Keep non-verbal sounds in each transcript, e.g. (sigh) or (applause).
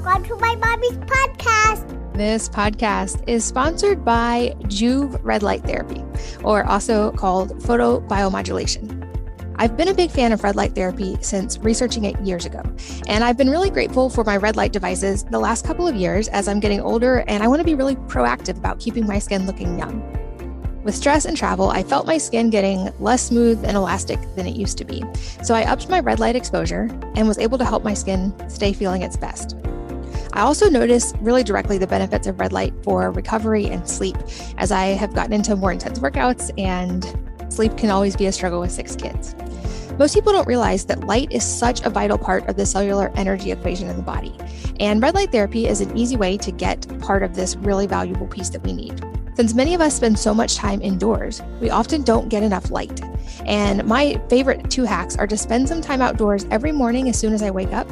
Welcome to my mommy's podcast. This podcast is sponsored by Joovv Red Light Therapy, or also called photobiomodulation. I've been a big fan of red light therapy since researching it years ago, and I've been really grateful for my red light devices the last couple of years as I'm getting older and I want to be really proactive about keeping my skin looking young. With stress and travel, I felt my skin getting less smooth and elastic than it used to be. So I upped my red light exposure and was able to help my skin stay feeling its best. I also noticed really directly the benefits of red light for recovery and sleep as I have gotten into more intense workouts and sleep can always be a struggle with six kids. Most people don't realize that light is such a vital part of the cellular energy equation in the body. And red light therapy is an easy way to get part of this really valuable piece that we need. Since many of us spend so much time indoors, we often don't get enough light. And my favorite two hacks are to spend some time outdoors every morning as soon as I wake up,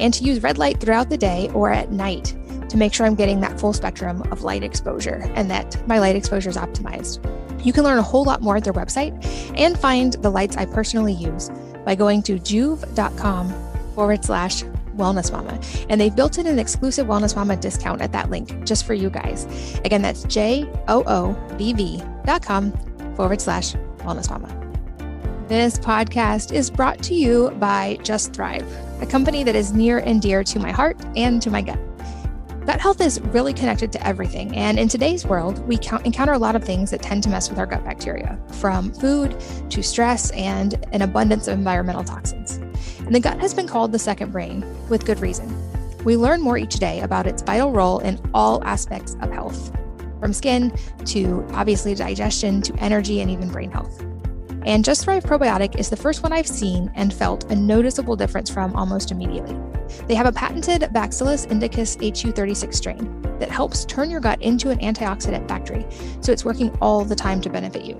and to use red light throughout the day or at night to make sure I'm getting that full spectrum of light exposure and that my light exposure is optimized. You can learn a whole lot more at their website and find the lights I personally use by going to joovv.com forward slash Wellness Mama. And they've built in an exclusive Wellness Mama discount at that link just for you guys. Again, that's J O O V V dot com forward slash Wellness Mama. This podcast is brought to you by Just Thrive, a company that is near and dear to my heart and to my gut. Gut health is really connected to everything. And in today's world, we encounter a lot of things that tend to mess with our gut bacteria, from food to stress and an abundance of environmental toxins. And the gut has been called the second brain with good reason. We learn more each day about its vital role in all aspects of health, from skin to obviously digestion to energy and even brain health. And Just Thrive Probiotic is the first one I've seen and felt a noticeable difference from almost immediately. They have a patented Bacillus indicus HU36 strain that helps turn your gut into an antioxidant factory, so it's working all the time to benefit you.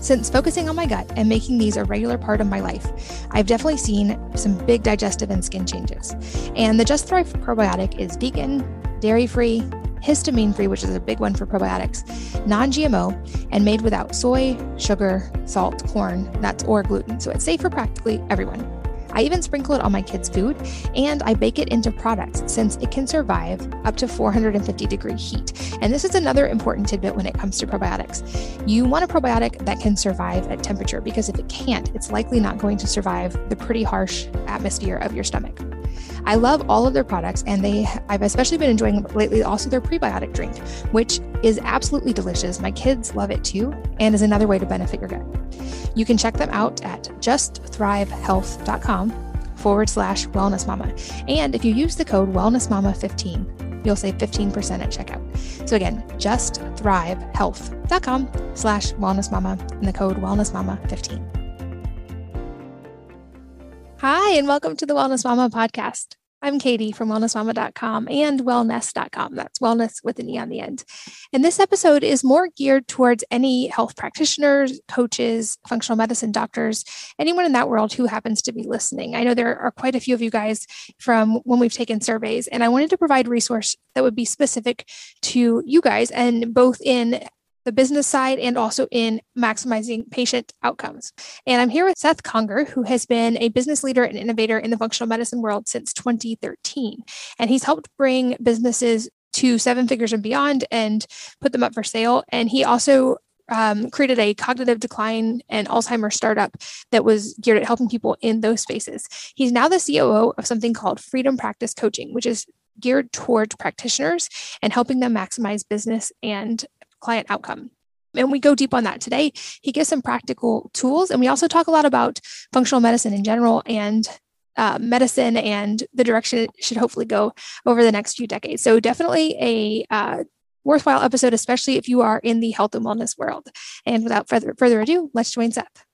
Since focusing on my gut and making these a regular part of my life, I've definitely seen some big digestive and skin changes. And the Just Thrive probiotic is vegan, dairy free, histamine free, which is a big one for probiotics, non GMO, and made without soy, sugar, salt, corn, nuts, or gluten. So it's safe for practically everyone. I even sprinkle it on my kids' food and I bake it into products since it can survive up to 450 degree heat. And this is another important tidbit when it comes to probiotics. You want a probiotic that can survive at temperature because if it can't, it's likely not going to survive the pretty harsh atmosphere of your stomach. I love all of their products, and they I've especially been enjoying lately also their prebiotic drink, which is absolutely delicious. My kids love it too, and is another way to benefit your gut. You can check them out at justthrivehealth.com forward slash wellness mama. And if you use the code wellness mama 15, you'll save 15% at checkout. So again, justthrivehealth.com slash wellness mama and the code wellnessmama15. Hi, and welcome to the Wellness Mama podcast. I'm Katie from wellnessmama.com and wellnesse.com. That's wellness with an E on the end. And this episode is more geared towards any health practitioners, coaches, functional medicine doctors, anyone in that world who happens to be listening. I know there are quite a few of you guys from when we've taken surveys, and I wanted to provide resource that would be specific to you guys and both in the business side and also in maximizing patient outcomes. And I'm here with Seth Conger, who has been a business leader and innovator in the functional medicine world since 2013. And he's helped bring businesses to seven figures and beyond and put them up for sale. And he also um, created a cognitive decline and Alzheimer's startup that was geared at helping people in those spaces. He's now the COO of something called Freedom Practice Coaching, which is geared towards practitioners and helping them maximize business and client outcome. And we go deep on that today. He gives some practical tools, and we also talk a lot about functional medicine in general and uh, medicine and the direction it should hopefully go over the next few decades. So, definitely a uh, worthwhile episode, especially if you are in the health and wellness world. And without further, further ado, let's join Seth.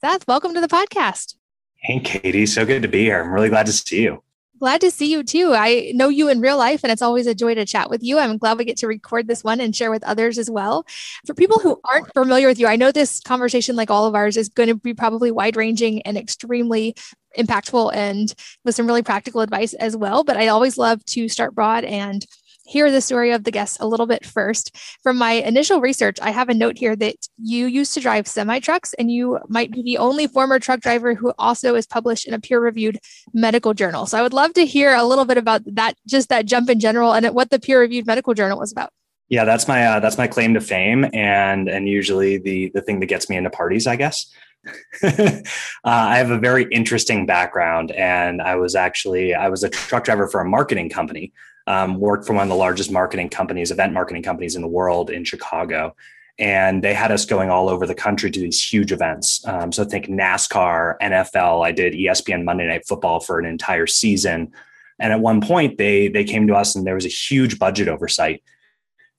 Seth, welcome to the podcast. Hey, Katie. So good to be here. I'm really glad to see you. Glad to see you too. I know you in real life, and it's always a joy to chat with you. I'm glad we get to record this one and share with others as well. For people who aren't familiar with you, I know this conversation, like all of ours, is going to be probably wide ranging and extremely impactful and with some really practical advice as well. But I always love to start broad and hear the story of the guests a little bit first. From my initial research, I have a note here that you used to drive semi trucks and you might be the only former truck driver who also is published in a peer reviewed medical journal. So I would love to hear a little bit about that, just that jump in general and what the peer reviewed medical journal was about. Yeah, that's my uh, that's my claim to fame, and and usually the the thing that gets me into parties, I guess. (laughs) uh, I have a very interesting background, and I was actually I was a truck driver for a marketing company. Um, worked for one of the largest marketing companies, event marketing companies in the world in Chicago, and they had us going all over the country to these huge events. Um, so think NASCAR, NFL. I did ESPN Monday Night Football for an entire season, and at one point they they came to us and there was a huge budget oversight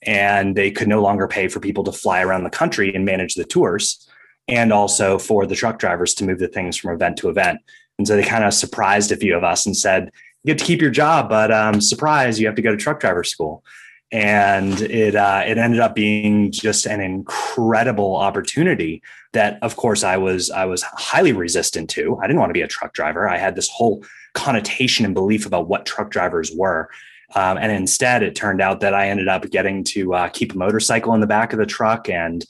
and they could no longer pay for people to fly around the country and manage the tours and also for the truck drivers to move the things from event to event and so they kind of surprised a few of us and said get to keep your job but um, surprise you have to go to truck driver school. And it uh, it ended up being just an incredible opportunity that of course I was I was highly resistant to. I didn't want to be a truck driver. I had this whole connotation and belief about what truck drivers were. Um, and instead, it turned out that I ended up getting to uh, keep a motorcycle in the back of the truck and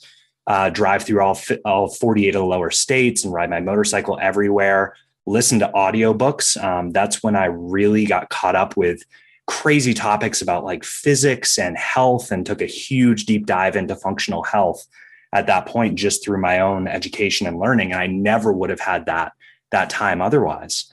uh, drive through all, all 48 of the lower states and ride my motorcycle everywhere, listen to audiobooks. Um, that's when I really got caught up with crazy topics about like physics and health and took a huge deep dive into functional health at that point just through my own education and learning. And I never would have had that that time otherwise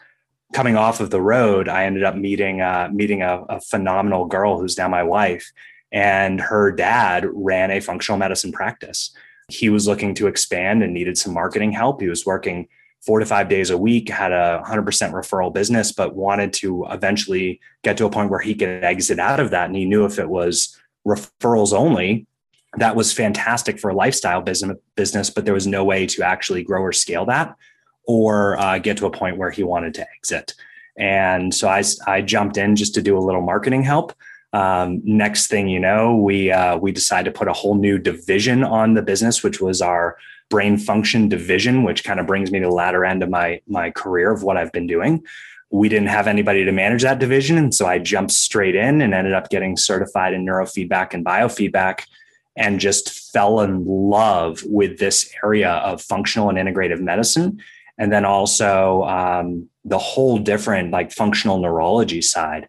coming off of the road, I ended up meeting uh, meeting a, a, phenomenal girl who's now my wife, and her dad ran a functional medicine practice. He was looking to expand and needed some marketing help. He was working four to five days a week, had a 100% referral business, but wanted to eventually get to a point where he could exit out of that. And he knew if it was referrals only, that was fantastic for a lifestyle business, but there was no way to actually grow or scale that or uh, get to a point where he wanted to exit. And so I, I jumped in just to do a little marketing help. Um, next thing you know, we uh, we decided to put a whole new division on the business, which was our brain function division, which kind of brings me to the latter end of my my career of what I've been doing. We didn't have anybody to manage that division, and so I jumped straight in and ended up getting certified in neurofeedback and biofeedback, and just fell in love with this area of functional and integrative medicine and then also um, the whole different like functional neurology side.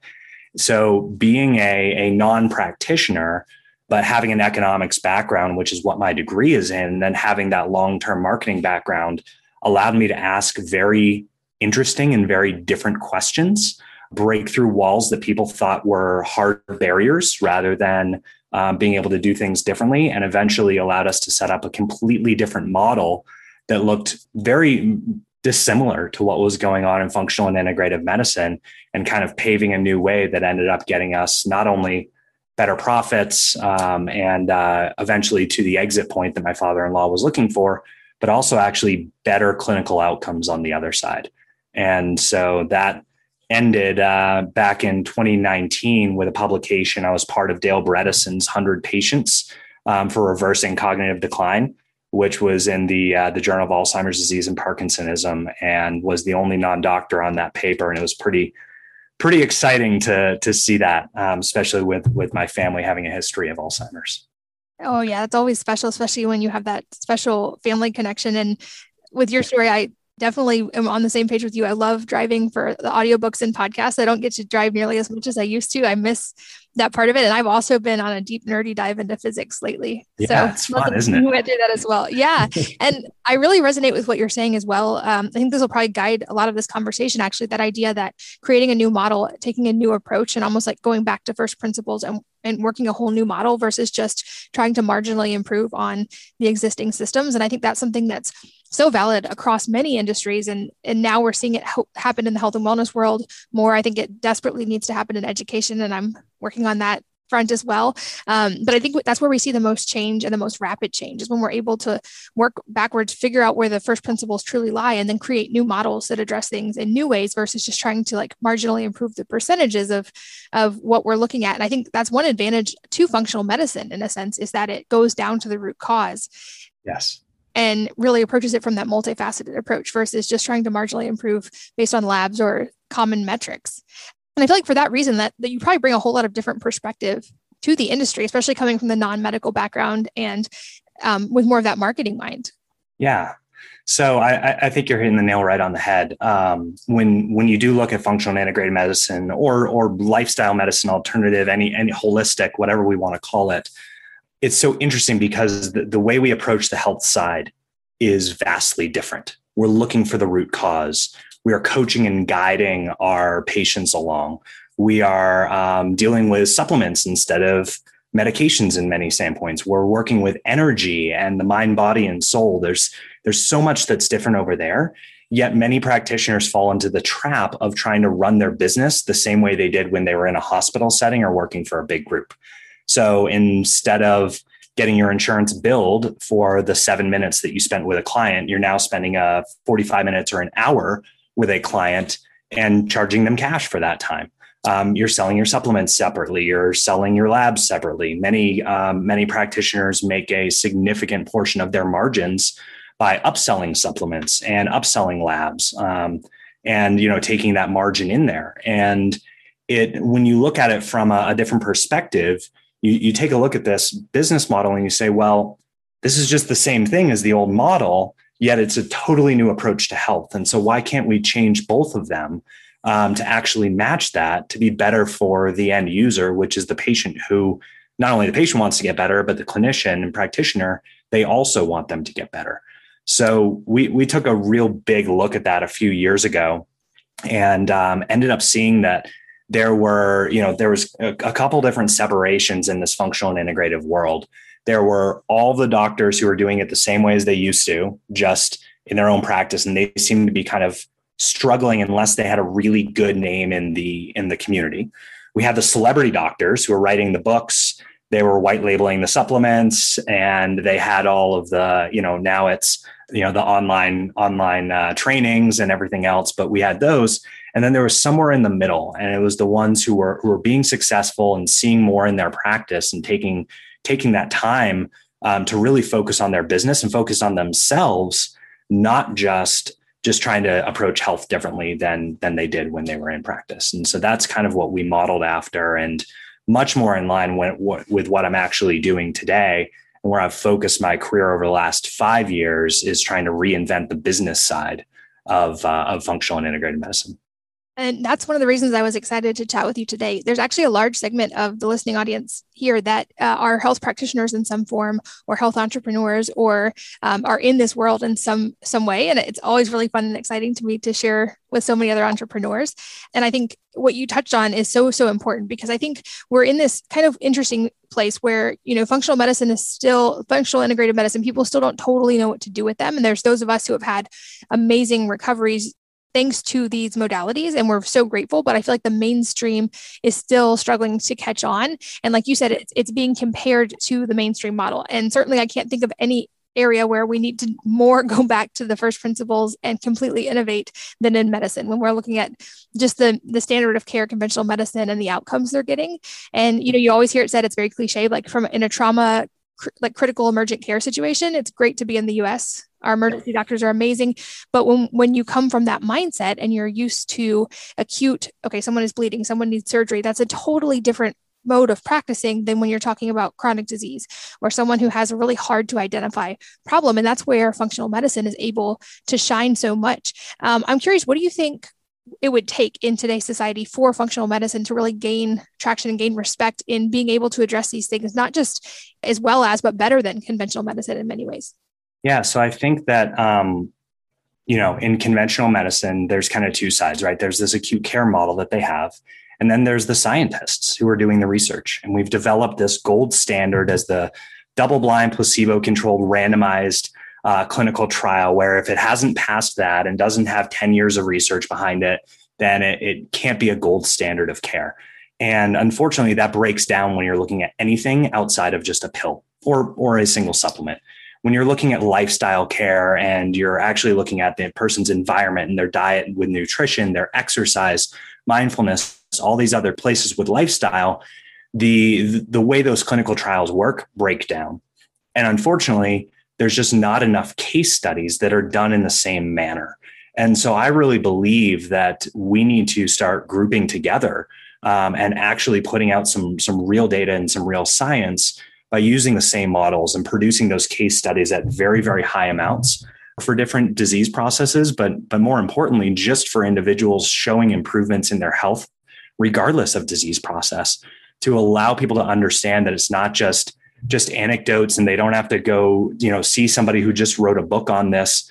So being a, a non-practitioner, but having an economics background, which is what my degree is in, and then having that long-term marketing background allowed me to ask very interesting and very different questions, break through walls that people thought were hard barriers rather than um, being able to do things differently, and eventually allowed us to set up a completely different model that looked very dissimilar to what was going on in functional and integrative medicine and kind of paving a new way that ended up getting us not only better profits um, and uh, eventually to the exit point that my father-in-law was looking for but also actually better clinical outcomes on the other side. And so that ended uh, back in 2019 with a publication. I was part of dale bredesen's 100 patients um, for reversing cognitive decline which was in the uh, the Journal of Alzheimer's Disease and Parkinsonism, and was the only non doctor on that paper, and it was pretty pretty exciting to to see that, um, especially with with my family having a history of Alzheimer's. Oh yeah, it's always special, especially when you have that special family connection. And with your story, I definitely am on the same page with you. I love driving for the audiobooks and podcasts. I don't get to drive nearly as much as I used to. I miss that part of it. And I've also been on a deep nerdy dive into physics lately. Yeah, so it's fun, isn't it? (laughs) Went through that as well. Yeah. (laughs) and I really resonate with what you're saying as well. Um, I think this will probably guide a lot of this conversation, actually, that idea that creating a new model, taking a new approach and almost like going back to first principles and, and working a whole new model versus just trying to marginally improve on the existing systems. And I think that's something that's so valid across many industries. And and now we're seeing it ho- happen in the health and wellness world more. I think it desperately needs to happen in education and i'm working on that front as well. Um, but i think that's where we see the most change and the most rapid change is when we're able to work backwards figure out where the first principles truly lie and then create new models that address things in new ways versus just trying to like marginally improve the percentages of of what we're looking at. And i think that's one advantage to functional medicine in a sense is that it goes down to the root cause. Yes and really approaches it from that multifaceted approach versus just trying to marginally improve based on labs or common metrics. And I feel like for that reason that, that you probably bring a whole lot of different perspective to the industry, especially coming from the non-medical background and um, with more of that marketing mind. Yeah. So I, I, think you're hitting the nail right on the head. Um, when when you do look at functional and integrated medicine or or lifestyle medicine alternative, any any holistic, whatever we want to call it, it's so interesting because the, the way we approach the health side is vastly different. We're looking for the root cause. We are coaching and guiding our patients along. We are um, dealing with supplements instead of medications in many standpoints. We're working with energy and the mind, body, and soul. There's there's so much that's different over there. Yet many practitioners fall into the trap of trying to run their business the same way they did when they were in a hospital setting or working for a big group. So instead of getting your insurance billed for the seven minutes that you spent with a client, you're now spending a uh, 45 minutes or an hour with a client and charging them cash for that time. Um, you're selling your supplements separately. You're selling your labs separately. Many um, many practitioners make a significant portion of their margins by upselling supplements and upselling labs, um, and you know taking that margin in there. And it when you look at it from a, a different perspective, you, you take a look at this business model and you say, well, this is just the same thing as the old model, yet it's a totally new approach to health. And so why can't we change both of them? um, to actually match that to be better for the end user, which is the patient who not only the patient wants to get better, but the clinician and practitioner, they also want them to get better. So we, we took a real big look at that a few years ago and um, ended up seeing that there were, you know, there was a, a couple different separations in this functional and integrative world. There were all the doctors who were doing it the same way as they used to, just in their own practice, and they seemed to be kind of struggling unless they had a really good name in the in the community. We had the celebrity doctors who were writing the books. They were white labeling the supplements, and they had all of the you know now it's you know the online online uh, trainings and everything else. But we had those, and then there was somewhere in the middle, and it was the ones who were who were being successful and seeing more in their practice and taking taking that time um, to really focus on their business and focus on themselves, not just just trying to approach health differently than than they did when they were in practice. And so that's kind of what we modeled after and much more in line with, with what I'm actually doing today and where I've focused my career over the last five years is trying to reinvent the business side of, uh, of functional and integrated medicine. And that's one of the reasons I was excited to chat with you today. There's actually a large segment of the listening audience here that uh, are health practitioners in some form, or health entrepreneurs, or um, are in this world in some some way. And it's always really fun and exciting to me to share with so many other entrepreneurs. And I think what you touched on is so so important because I think we're in this kind of interesting place where you know functional medicine is still functional integrated medicine. People still don't totally know what to do with them, and there's those of us who have had amazing recoveries thanks to these modalities and we're so grateful but i feel like the mainstream is still struggling to catch on. And like you said it's, it's being compared to the mainstream model. And certainly i can't think of any area where we need to more (laughs) go back to the first principles and completely innovate than in medicine. When we're looking at just the the standard of care conventional medicine and the outcomes they're getting. And you know you always hear it said it's very cliche like from in a trauma like critical emergent care situation it's great to be in the us our emergency doctors are amazing but when when you come from that mindset and you're used to acute okay someone is bleeding someone needs surgery that's a totally different mode of practicing than when you're talking about chronic disease or someone who has a really hard to identify problem and that's where functional medicine is able to shine so much. Um, i'm curious what do you think it would take in today's society for functional medicine to really gain traction and gain respect in being able to address these things not just as well as but better than conventional medicine in many ways yeah, so I think that um, you know, in conventional medicine, there's kind of two sides, right? There's this acute care model that they have, and then there's the scientists who are doing the research. And we've developed this gold standard as the double-blind, placebo-controlled, randomized uh, clinical trial, where if it hasn't passed that and doesn't have 10 years of research behind it, then it, it can't be a gold standard of care. And unfortunately, that breaks down when you're looking at anything outside of just a pill or or a single supplement when you're looking at lifestyle care and you're actually looking at the person's environment and their diet with nutrition, their exercise, mindfulness, all these other places with lifestyle, the the way those clinical trials work break down. And unfortunately, there's just not enough case studies that are done in the same manner. And so I really believe that we need to start grouping together um, and actually putting out some, some real data and some real science by using the same models and producing those case studies at very, very high amounts for different disease processes, but, but more importantly, just for individuals showing improvements in their health, regardless of disease process, to allow people to understand that it's not just just anecdotes and they don't have to go, you know, see somebody who just wrote a book on this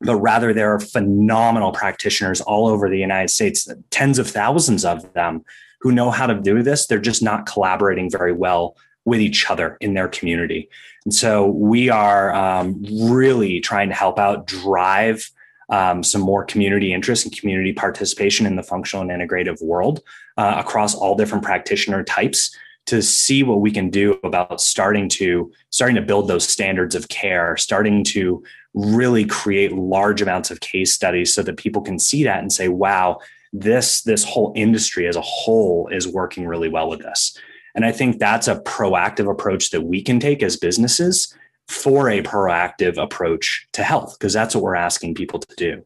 but rather there are phenomenal practitioners all over the United States, tens of thousands of them who know how to do this. They're just not collaborating very well with each other in their community. And so we are um, really trying to help out drive um, some more community interest and community participation in the functional and integrative world uh, across all different practitioner types to see what we can do about starting to starting to build those standards of care starting to really create large amounts of case studies so that people can see that and say wow this this whole industry as a whole is working really well with this and i think that's a proactive approach that we can take as businesses for a proactive approach to health because that's what we're asking people to do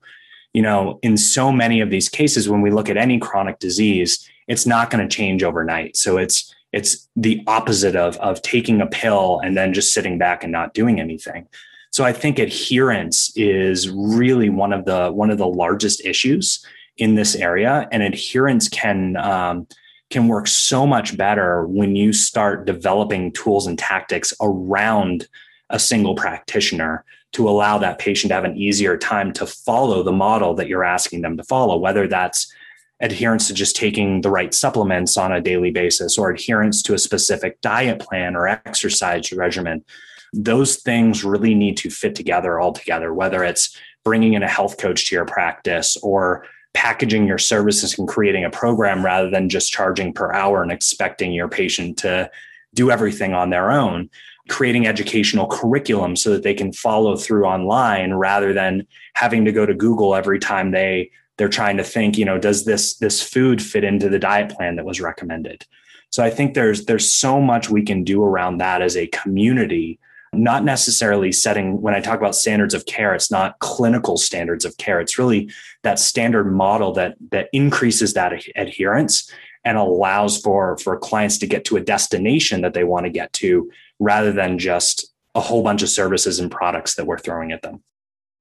you know in so many of these cases when we look at any chronic disease it's not going to change overnight so it's it's the opposite of, of taking a pill and then just sitting back and not doing anything. So I think adherence is really one of the one of the largest issues in this area, and adherence can um, can work so much better when you start developing tools and tactics around a single practitioner to allow that patient to have an easier time to follow the model that you're asking them to follow, whether that's adherence to just taking the right supplements on a daily basis or adherence to a specific diet plan or exercise regimen. Those things really need to fit together all together, whether it's bringing in a health coach to your practice or packaging your services and creating a program rather than just charging per hour and expecting your patient to do everything on their own. Creating educational curriculum so that they can follow through online rather than having to go to Google every time they they're trying to think you know does this this food fit into the diet plan that was recommended? So i think there's there's so much we can do around that as a community not necessarily setting when i talk about standards of care it's not clinical standards of care it's really that standard model that that increases that adherence and allows for for clients to get to a destination that they want to get to rather than just a whole bunch of services and products that we're throwing at them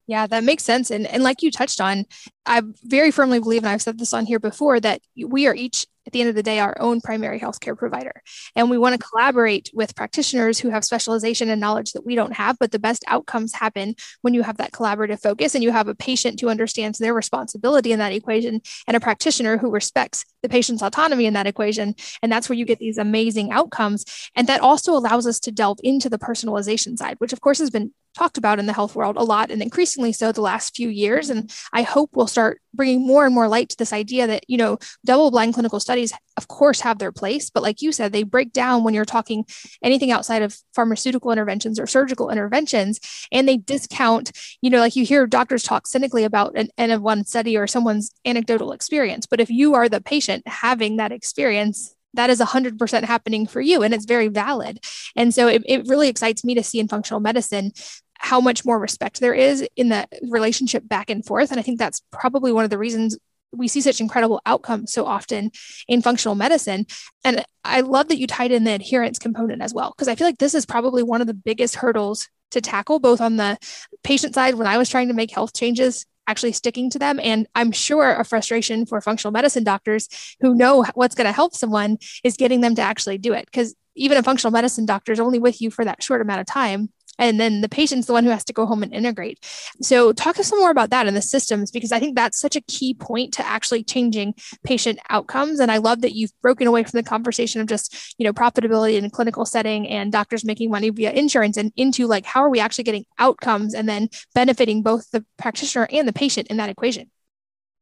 yeah, that makes sense. And, and like you touched on, I very firmly believe, and I've said this on here before, that we are each at the end of the day our own primary healthcare provider. And we want to collaborate with practitioners who have specialization and knowledge that we don't have. But the best outcomes happen when you have that collaborative focus and you have a patient who understands their responsibility in that equation and a practitioner who respects the patient's autonomy in that equation. And that's where you get these amazing outcomes. And that also allows us to delve into the personalization side, which of course has been talked about in the health world a lot and increasingly so the last few years. And I hope we'll start bringing more and more light to this idea that, you know, double blind clinical studies, of course, have their place. But like you said, they break down when you're talking anything outside of pharmaceutical interventions or surgical interventions. And they discount, you know, like you hear doctors talk cynically about an N of one study or someone's anecdotal experience. But if you are the patient having that experience, that is 100% happening for you and it's very valid. And so it, it really excites me to see in functional medicine how much more respect there is in the relationship back and forth. And I think that's probably one of the reasons we see such incredible outcomes so often in functional medicine. And I love that you tied in the adherence component as well, because I feel like this is probably one of the biggest hurdles to tackle, both on the patient side when I was trying to make health changes actually sticking to them. And I'm sure a frustration for functional medicine doctors who know what's going to help someone is getting them to actually do it. Because even a functional medicine doctor is only with you for that short amount of time and then the patient's the one who has to go home and integrate. So talk to us some more about that and the systems because i think that's such a key point to actually changing patient outcomes. And i love that you've broken away from the conversation of just you know profitability in a clinical setting and doctors making money via insurance and into like how are we actually getting outcomes and then benefiting both the practitioner and the patient in that equation?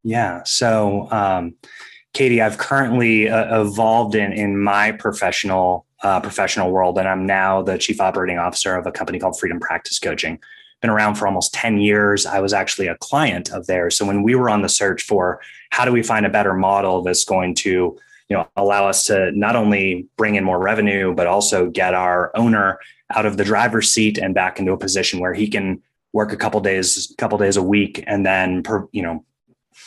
Yeah. So um, katie i've currently uh, evolved in in my professional uh, professional world. And I'm now the chief operating officer of a company called Freedom Practice Coaching. Been around for almost 10 years. I was actually a client of theirs. So when we were on the search for how do we find a better model that's going to you know allow us to not only bring in more revenue but also get our owner out of the driver's seat and back into a position where he can work a couple days, couple days a week, and then you know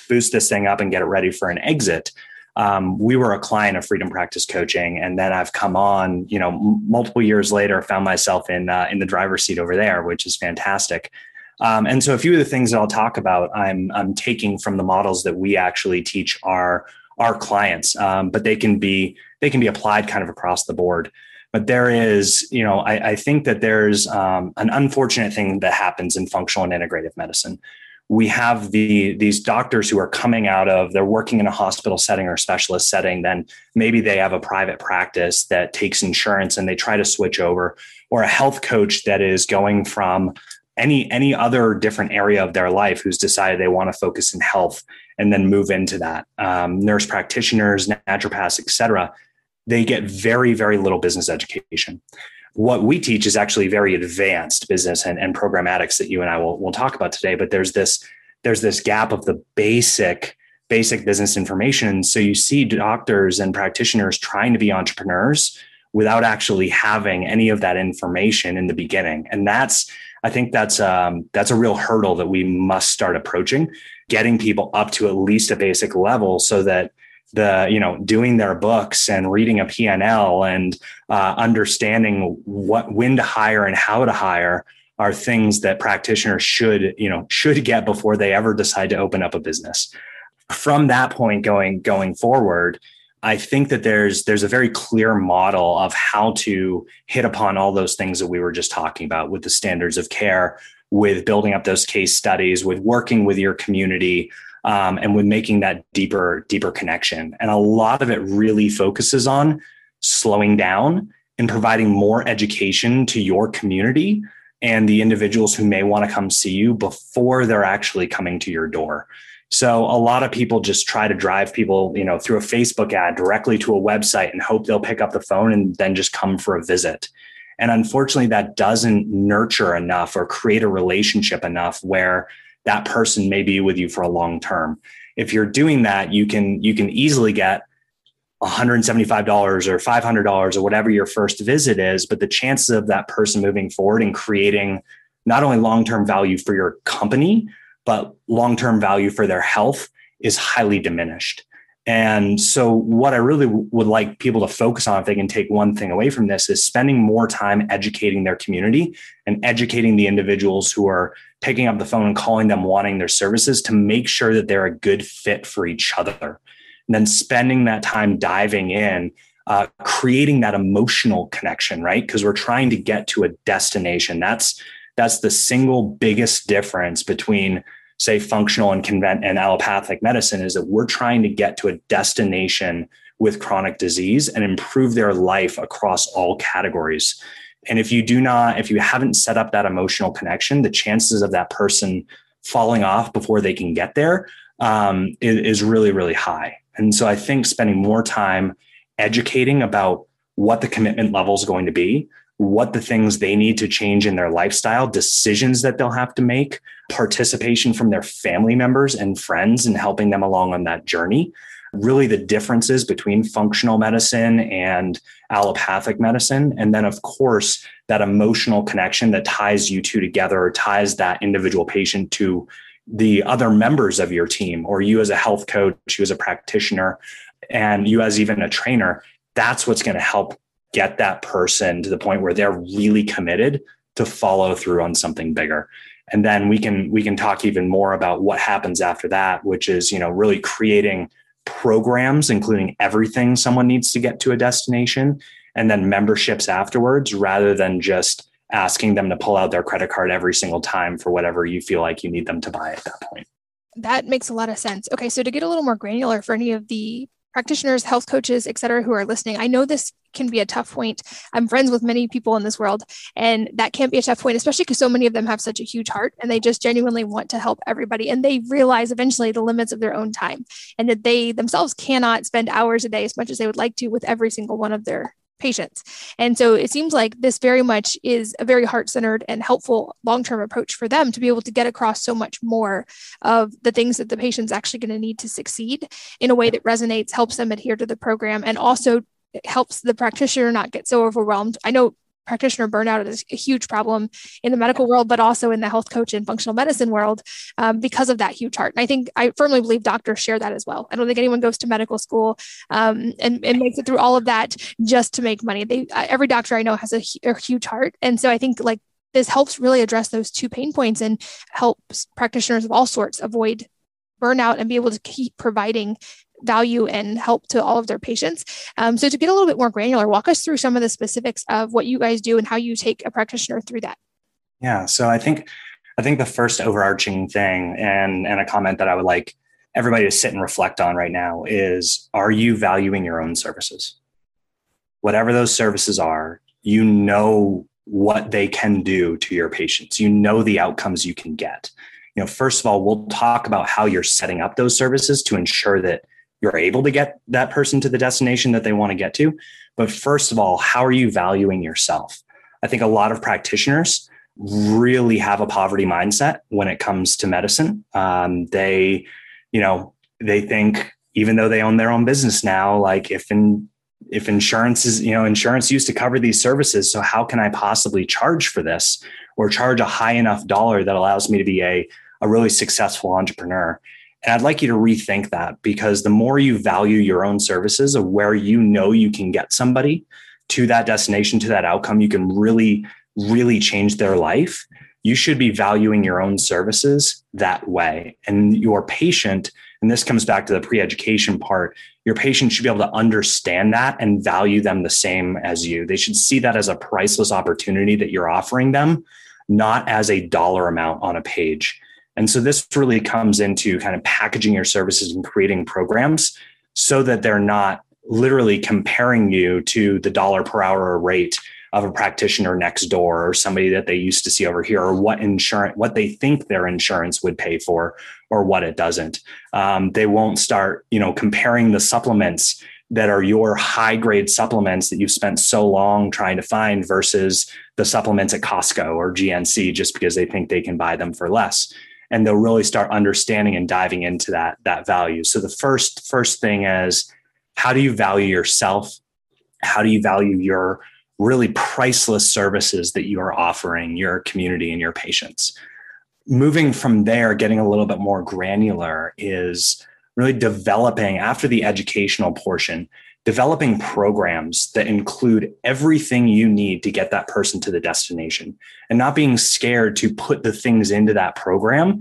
boost this thing up and get it ready for an exit. Um, we were a client of Freedom Practice Coaching, and then I've come on, you know, m- multiple years later, found myself in uh, in the driver's seat over there, which is fantastic. Um, and so, a few of the things that I'll talk about, I'm I'm taking from the models that we actually teach our our clients, um, but they can be they can be applied kind of across the board. But there is, you know, I, I think that there's um, an unfortunate thing that happens in functional and integrative medicine. We have the these doctors who are coming out of they're working in a hospital setting or specialist setting. Then maybe they have a private practice that takes insurance and they try to switch over, or a health coach that is going from any any other different area of their life who's decided they want to focus in health and then move into that um, nurse practitioners naturopaths etc they get very very little business education what we teach is actually very advanced business and, and programmatics that you and i will, will talk about today but there's this there's this gap of the basic basic business information. So you see doctors and practitioners trying to be entrepreneurs without actually having any of that information in the beginning. And that's I think that's um, that's a real hurdle that we must start approaching, getting people up to at least a basic level so that the you know doing their books and reading a P&L and uh, understanding what when to hire and how to hire are things that practitioners should you know should get before they ever decide to open up a business. From that point going going forward, I think that there's there's a very clear model of how to hit upon all those things that we were just talking about with the standards of care, with building up those case studies, with working with your community, um, and with making that deeper deeper connection. And a lot of it really focuses on slowing down and providing more education to your community and the individuals who may want to come see you before they're actually coming to your door. So a lot of people just try to drive people, you know, through a Facebook ad directly to a website and hope they'll pick up the phone and then just come for a visit. And unfortunately, that doesn't nurture enough or create a relationship enough where that person may be with you for a long term. If you're doing that, you can you can easily get $175 or $500 or whatever your first visit is, but the chances of that person moving forward and creating not only long-term value for your company, but long term value for their health is highly diminished. And so, what I really would like people to focus on, if they can take one thing away from this, is spending more time educating their community and educating the individuals who are picking up the phone and calling them wanting their services to make sure that they're a good fit for each other. And then spending that time diving in, uh, creating that emotional connection, right? Because we're trying to get to a destination. That's that's the single biggest difference between say functional and convent and allopathic medicine is that we're trying to get to a destination with chronic disease and improve their life across all categories and if you do not if you haven't set up that emotional connection the chances of that person falling off before they can get there um, is, is really really high and so i think spending more time educating about what the commitment level is going to be what the things they need to change in their lifestyle, decisions that they'll have to make, participation from their family members and friends and helping them along on that journey. Really, the differences between functional medicine and allopathic medicine. And then, of course, that emotional connection that ties you two together or ties that individual patient to the other members of your team, or you as a health coach, you as a practitioner, and you as even a trainer. That's what's going to help get that person to the point where they're really committed to follow through on something bigger and then we can we can talk even more about what happens after that which is you know really creating programs including everything someone needs to get to a destination and then memberships afterwards rather than just asking them to pull out their credit card every single time for whatever you feel like you need them to buy at that point. That makes a lot of sense. Okay so to get a little more granular for any of the practitioners, health coaches, et cetera, who are listening. I know this can be a tough point. I'm friends with many people in this world, and that can't be a tough point, especially because so many of them have such a huge heart and they just genuinely want to help everybody. And they realize eventually the limits of their own time and that they themselves cannot spend hours a day as much as they would like to with every single one of their patients. And so it seems like this very much is a very heart centered and helpful long term approach for them to be able to get across so much more of the things that the patient's actually going to need to succeed in a way that resonates, helps them adhere to the program, and also helps the practitioner not get so overwhelmed. I know practitioner burnout is a huge problem in the medical world, but also in the health coach and functional medicine world um, because of that huge heart. And I think I firmly believe doctors share that as well. I don't think anyone goes to medical school um, and, and makes it through all of that just to make money. They every doctor I know has a, a huge heart, and so I think like this helps really address those two pain points and helps practitioners of all sorts avoid burnout and be able to keep providing value and help to all of their patients. Um, so, to get a little bit more granular, walk us through some of the specifics of what you guys do and how you take a practitioner through that. Yeah. So, I think I think the first overarching thing and and a comment that I would like everybody to sit and reflect on right now is: Are you valuing your own services? Whatever those services are, you know what they can do to your patients. You know the outcomes you can get. You know, first of all, we'll talk about how you're setting up those services to ensure that you're able to get that person to the destination that they want to get to. But first of all, how are you valuing yourself? I think a lot of practitioners really have a poverty mindset when it comes to medicine. Um, they, you know, they think even though they own their own business now, like if in if insurance is, you know, insurance used to cover these services, so how can I possibly charge for this or charge a high enough dollar that allows me to be a a really successful entrepreneur? And I'd like you to rethink that because the more you value your own services of where you know you can get somebody to that destination, to that outcome, you can really, really change their life. You should be valuing your own services that way. And your patient, and this comes back to the pre education part, your patient should be able to understand that and value them the same as you. They should see that as a priceless opportunity that you're offering them, not as a dollar amount on a page. And so this really comes into kind of packaging your services and creating programs so that they're not literally comparing you to the dollar per hour rate of a practitioner next door or somebody that they used to see over here or what insurance what they think their insurance would pay for or what it doesn't. Um, they won't start you know comparing the supplements that are your high grade supplements that you've spent so long trying to find versus the supplements at Costco or GNC just because they think they can buy them for less and they'll really start understanding and diving into that that value. So the first first thing is how do you value yourself? How do you value your really priceless services that you are offering your community and your patients? Moving from there getting a little bit more granular is really developing after the educational portion developing programs that include everything you need to get that person to the destination and not being scared to put the things into that program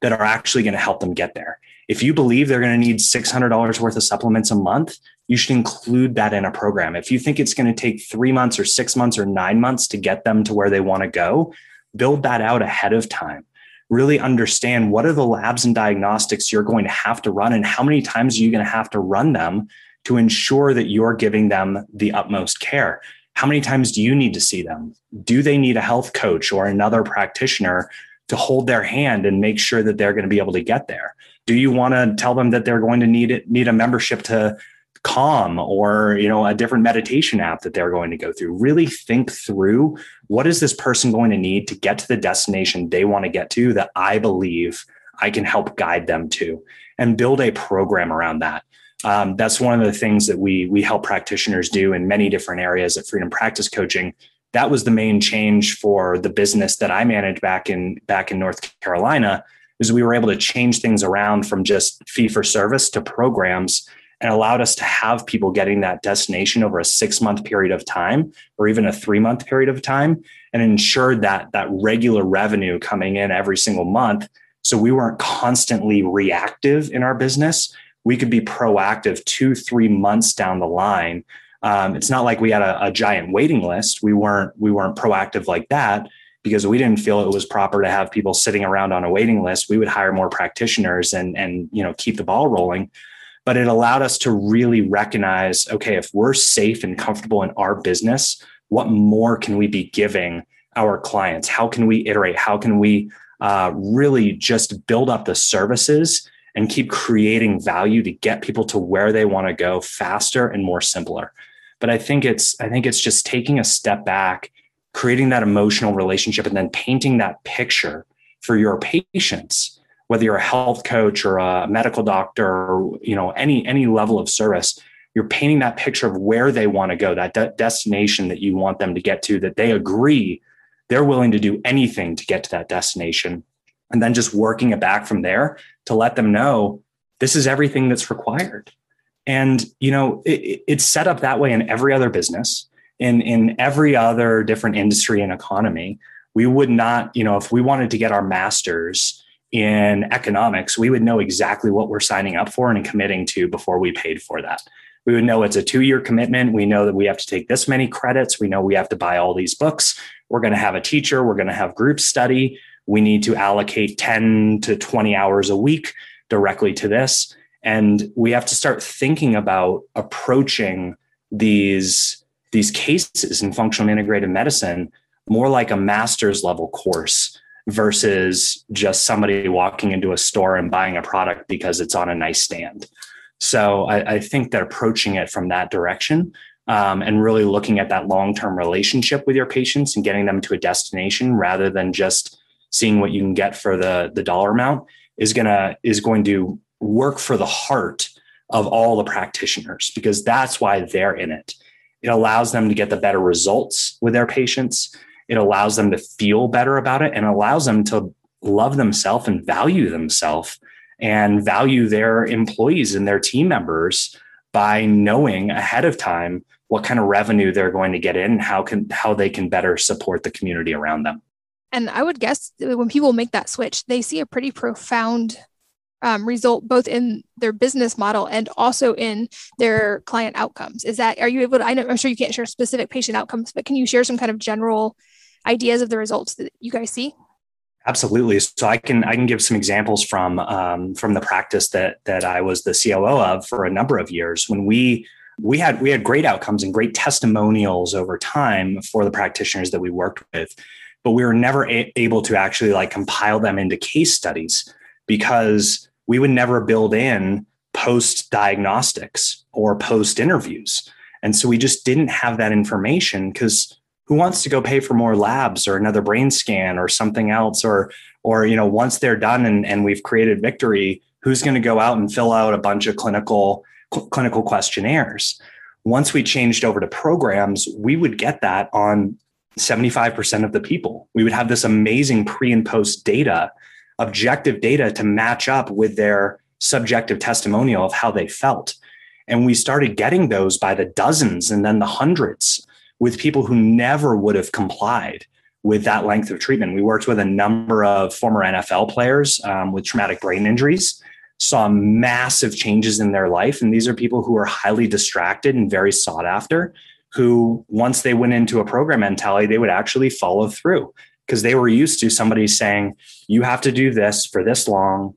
that are actually going to help them get there. If you believe they're going to need $600 worth of supplements a month, you should include that in a program. If you think it's going to take three months or six months or nine months to get them to where they want to go, build that out ahead of time. Really understand what are the labs and diagnostics you're going to have to run and how many times are you going to have to run them to ensure that you're giving them the utmost care. How many times do you need to see them? Do they need a health coach or another practitioner to hold their hand and make sure that they're going to be able to get there? Do you want to tell them that they're going to need it, need a membership to calm or you know a different meditation app that they're going to go through really think through what is this person going to need to get to the destination they want to get to that i believe i can help guide them to and build a program around that um, that's one of the things that we we help practitioners do in many different areas at Freedom Practice Coaching. That was the main change for the business that I managed back in back in North Carolina. Is we were able to change things around from just fee for service to programs and allowed us to have people getting that destination over a six month period of time or even a three month period of time and ensured that that regular revenue coming in every single month so we weren't constantly reactive in our business we could be proactive two, three months down the line. Um, it's not like we had a, a giant waiting list. We weren't we weren't proactive like that because we didn't feel it was proper to have people sitting around on a waiting list. We would hire more practitioners and and you know keep the ball rolling. But it allowed us to really recognize, okay, if we're safe and comfortable in our business, what more can we be giving our clients? How can we iterate? How can we uh, really just build up the services and keep creating value to get people to where they want to go faster and more simpler. But I think it's I think it's just taking a step back, creating that emotional relationship and then painting that picture for your patients, whether you're a health coach or a medical doctor or you know any any level of service, you're painting that picture of where they want to go, that de- destination that you want them to get to, that they agree they're willing to do anything to get to that destination. And then just working it back from there to let them know this is everything that's required. And, you know, it, it's set up that way in every other business, in, in every other different industry and economy. We would not, you know, if we wanted to get our master's in economics, we would know exactly what we're signing up for and committing to before we paid for that we would know it's a two year commitment. We know that we have to take this many credits. We know we have to buy all these books. We're going to have a teacher. We're going to have group study. We need to allocate 10 to 20 hours a week directly to this. And we have to start thinking about approaching these, these cases in functional integrated medicine more like a master's level course versus just somebody walking into a store and buying a product because it's on a nice stand. So I, I think that approaching it from that direction um, and really looking at that long term relationship with your patients and getting them to a destination rather than just seeing what you can get for the the dollar amount is gonna is going to work for the heart of all the practitioners because that's why they're in it. It allows them to get the better results with their patients. It allows them to feel better about it and allows them to love themselves and value themselves and value their employees and their team members by knowing ahead of time what kind of revenue they're going to get in how can how they can better support the community around them and i would guess when people make that switch they see a pretty profound um, result both in their business model and also in their client outcomes is that are you able to I know, i'm sure you can't share specific patient outcomes but can you share some kind of general ideas of the results that you guys see Absolutely. So I can I can give some examples from um, from the practice that that I was the COO of for a number of years. When we we had we had great outcomes and great testimonials over time for the practitioners that we worked with, but we were never a- able to actually like compile them into case studies because we would never build in post diagnostics or post interviews, and so we just didn't have that information because who wants to go pay for more labs or another brain scan or something else? Or or you know once they're done and, and we've created victory who's going to go out and fill out a bunch of clinical cl- clinical questionnaires? Once we changed over to programs we would get that on 75% of the people we would have this amazing pre and post data objective data to match up with their subjective testimonial of how they felt and we started getting those by the dozens and then the hundreds with people who never would have complied with that length of treatment. We worked with a number of former NFL players um, with traumatic brain injuries, saw massive changes in their life. And these are people who are highly distracted and very sought after, who, once they went into a program mentality, they would actually follow through because they were used to somebody saying, You have to do this for this long.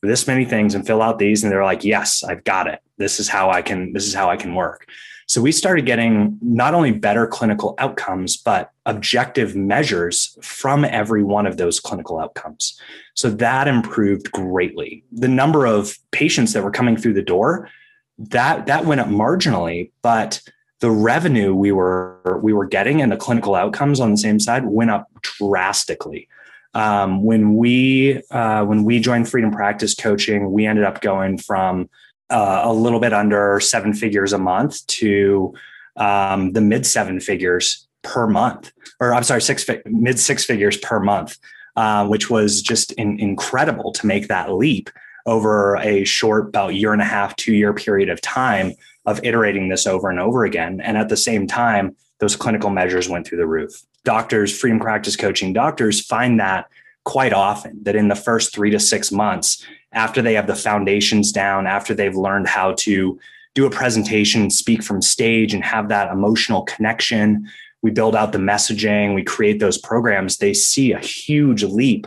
For this many things and fill out these and they're like yes i've got it this is how i can this is how i can work so we started getting not only better clinical outcomes, but objective measures from every one of those clinical outcomes. So that improved greatly. The number of patients that were coming through the door, that that went up marginally, but the revenue we were we were getting and the clinical outcomes on the same side went up drastically. Um, when we uh, when we joined Freedom Practice Coaching, we ended up going from uh, a little bit under seven figures a month to um, the mid seven figures per month, or I'm sorry, six mid six figures per month, uh, which was just in, incredible to make that leap over a short, about year and a half, two year period of time of iterating this over and over again. And at the same time, those clinical measures went through the roof. Doctors, freedom practice coaching doctors find that quite often that in the first three to six months, after they have the foundations down, after they've learned how to do a presentation, speak from stage, and have that emotional connection, we build out the messaging, we create those programs, they see a huge leap.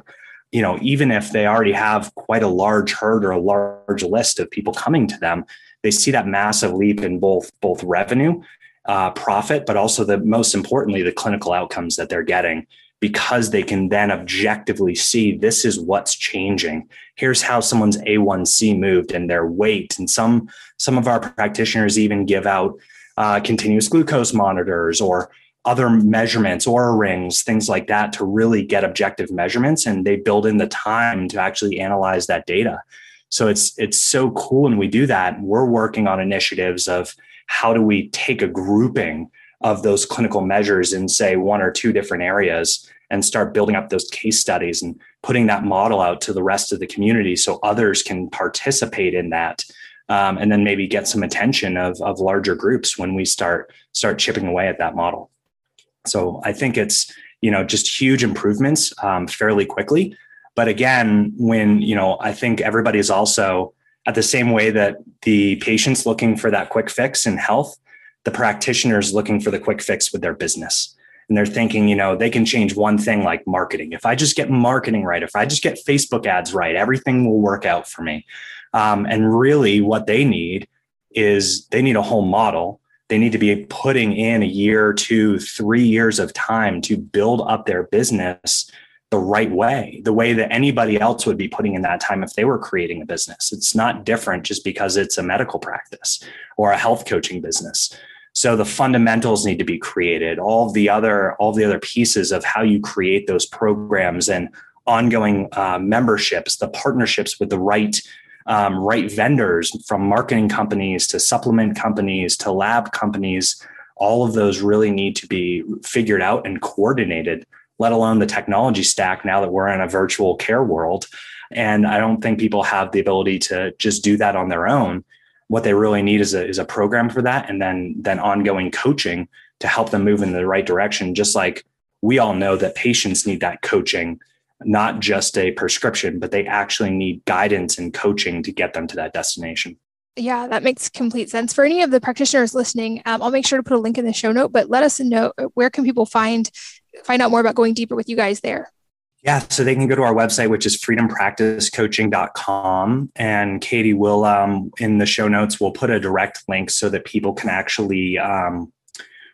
You know, even if they already have quite a large herd or a large list of people coming to them, they see that massive leap in both both revenue, uh, profit, but also the most importantly, the clinical outcomes that they're getting because they can then objectively see this is what's changing. Here's how someone's a1c moved and their weight. And some some of our practitioners even give out uh, continuous glucose monitors or other measurements Oura rings things like that to really get objective measurements. And they build in the time to actually analyze that data So it's it's so cool when we do that. We're working on initiatives of how do we take a grouping of those clinical measures in say one or two different areas and start building up those case studies and putting that model out to the rest of the community so others can participate in that um, and then maybe get some attention of, of larger groups when we start start chipping away at that model so i think it's you know just huge improvements um, fairly quickly but again when you know i think everybody is also at the same way that the patient's looking for that quick fix in health the practitioners looking for the quick fix with their business and they're thinking, you know, they can change one thing like marketing. If I just get marketing right, if I just get Facebook ads right, everything will work out for me. Um, and really, what they need is they need a whole model. They need to be putting in a year, two, three years of time to build up their business the right way, the way that anybody else would be putting in that time if they were creating a business. It's not different just because it's a medical practice or a health coaching business. So the fundamentals need to be created. All the other, all the other pieces of how you create those programs and ongoing uh, memberships, the partnerships with the right um, right vendors, from marketing companies to supplement companies to lab companies. All of those really need to be figured out and coordinated. Let alone the technology stack. Now that we're in a virtual care world, and I don't think people have the ability to just do that on their own what they really need is a, is a program for that and then then ongoing coaching to help them move in the right direction just like we all know that patients need that coaching not just a prescription but they actually need guidance and coaching to get them to that destination yeah, that makes complete sense. For any of the practitioners listening, um, I'll make sure to put a link in the show note. But let us know where can people find find out more about going deeper with you guys there. Yeah, so they can go to our website, which is freedompracticecoaching.com. And Katie will, um, in the show notes, we'll put a direct link so that people can actually. Um,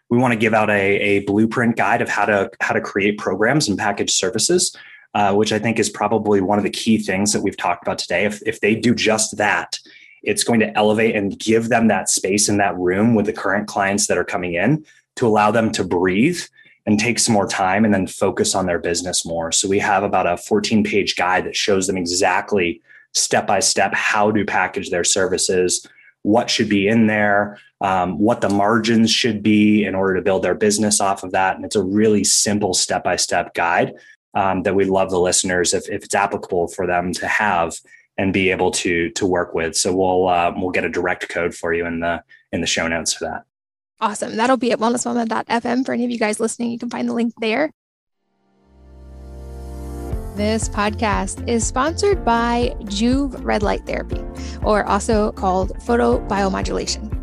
we want to give out a, a blueprint guide of how to how to create programs and package services, uh, which I think is probably one of the key things that we've talked about today. If if they do just that, it's going to elevate and give them that space in that room with the current clients that are coming in to allow them to breathe and take some more time and then focus on their business more. So we have about a 14 page guide that shows them exactly step by step how to package their services, what should be in there, um, what the margins should be in order to build their business off of that. And it's a really simple step by step guide um, that we love the listeners if, if it's applicable for them to have and be able to to work with. So we'll uh, we'll get a direct code for you in the in the show notes for that. Awesome. That'll be at wellnessmama.fm for any of you guys listening. You can find the link there. This podcast is sponsored by Joovv Red Light Therapy, or also called photobiomodulation.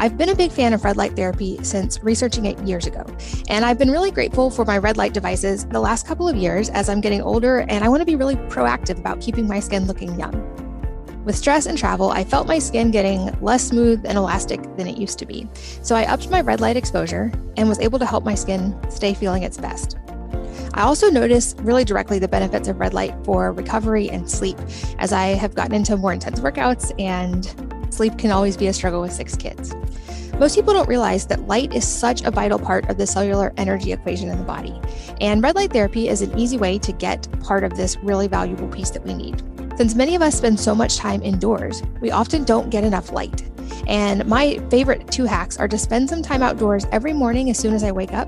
I've been a big fan of red light therapy since researching it years ago, and I've been really grateful for my red light devices the last couple of years as I'm getting older and I want to be really proactive about keeping my skin looking young. With stress and travel, I felt my skin getting less smooth and elastic than it used to be. So I upped my red light exposure and was able to help my skin stay feeling its best. I also noticed really directly the benefits of red light for recovery and sleep as I have gotten into more intense workouts and sleep can always be a struggle with six kids. Most people don't realize that light is such a vital part of the cellular energy equation in the body. And red light therapy is an easy way to get part of this really valuable piece that we need. Since many of us spend so much time indoors, we often don't get enough light. And my favorite two hacks are to spend some time outdoors every morning as soon as I wake up,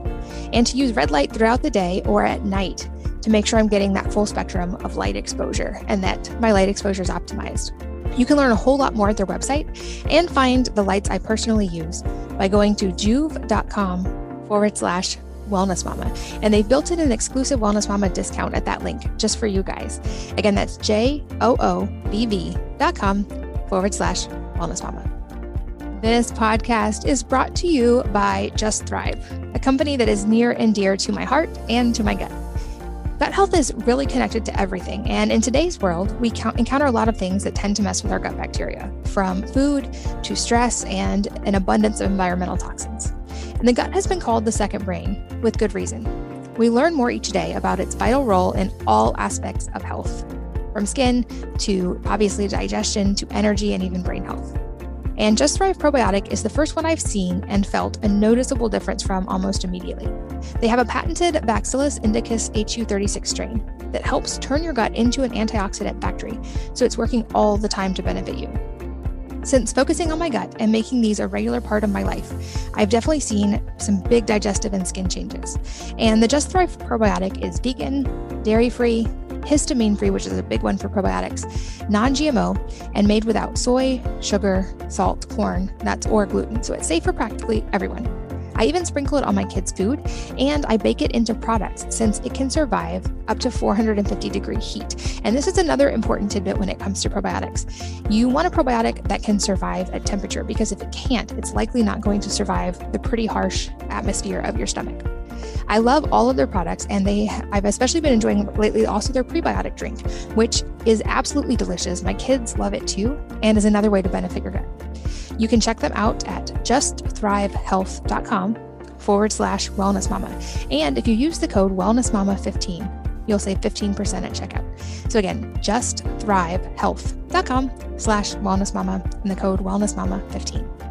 and to use red light throughout the day or at night to make sure I'm getting that full spectrum of light exposure and that my light exposure is optimized. You can learn a whole lot more at their website and find the lights I personally use by going to joovv.com forward slash Wellness Mama. And they've built in an exclusive Wellness Mama discount at that link just for you guys. Again, that's J O O B V dot com forward slash Wellness Mama. This podcast is brought to you by Just Thrive, a company that is near and dear to my heart and to my gut. Gut health is really connected to everything. And in today's world, we encounter a lot of things that tend to mess with our gut bacteria, from food to stress and an abundance of environmental toxins. And the gut has been called the second brain, with good reason. We learn more each day about its vital role in all aspects of health, from skin to obviously digestion to energy and even brain health. And Just Thrive Probiotic is the first one I've seen and felt a noticeable difference from almost immediately. They have a patented Bacillus indicus HU36 strain that helps turn your gut into an antioxidant factory, so it's working all the time to benefit you. Since focusing on my gut and making these a regular part of my life, I've definitely seen some big digestive and skin changes. And the Just Thrive probiotic is vegan, dairy free, histamine free, which is a big one for probiotics, non GMO, and made without soy, sugar, salt, corn, nuts, or gluten. So it's safe for practically everyone. I even sprinkle it on my kids' food and I bake it into products since it can survive up to 450 degree heat. And this is another important tidbit when it comes to probiotics. You want a probiotic that can survive at temperature because if it can't, it's likely not going to survive the pretty harsh atmosphere of your stomach. I love all of their products, and they I've especially been enjoying lately also their prebiotic drink, which is absolutely delicious. My kids love it too, and is another way to benefit your gut. You can check them out at justthrivehealth.com forward slash wellness mama. And if you use the code wellnessmama15, you'll save 15% at checkout. So again, justthrivehealth.com slash wellnessmama and the code wellnessmama15.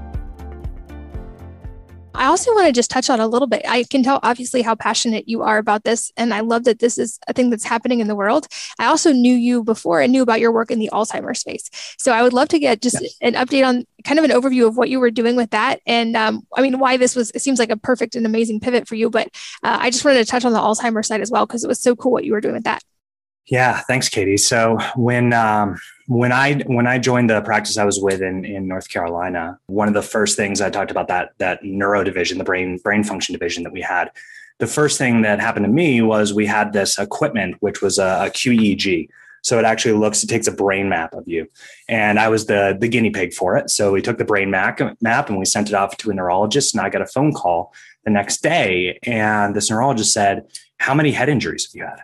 I also want to just touch on a little bit. I can tell obviously how passionate you are about this, and I love that this is a thing that's happening in the world. I also knew you before and knew about your work in the Alzheimer's space. So I would love to get just yes. an update on kind of an overview of what you were doing with that, and um, I mean why this was. It seems like a perfect and amazing pivot for you, but uh, I just wanted to touch on the Alzheimer's side as well because it was so cool what you were doing with that. Yeah, thanks, Katie. So when um, when I when I joined the practice I was with in in North Carolina, one of the first things I talked about that that neuro division, the brain brain function division that we had. The first thing that happened to me was we had this equipment, which was a, a QEEG. So it actually looks, it takes a brain map of you. And I was the, the guinea pig for it. So we took the brain map, map and we sent it off to a neurologist. And I got a phone call the next day. And this neurologist said, How many head injuries have you had?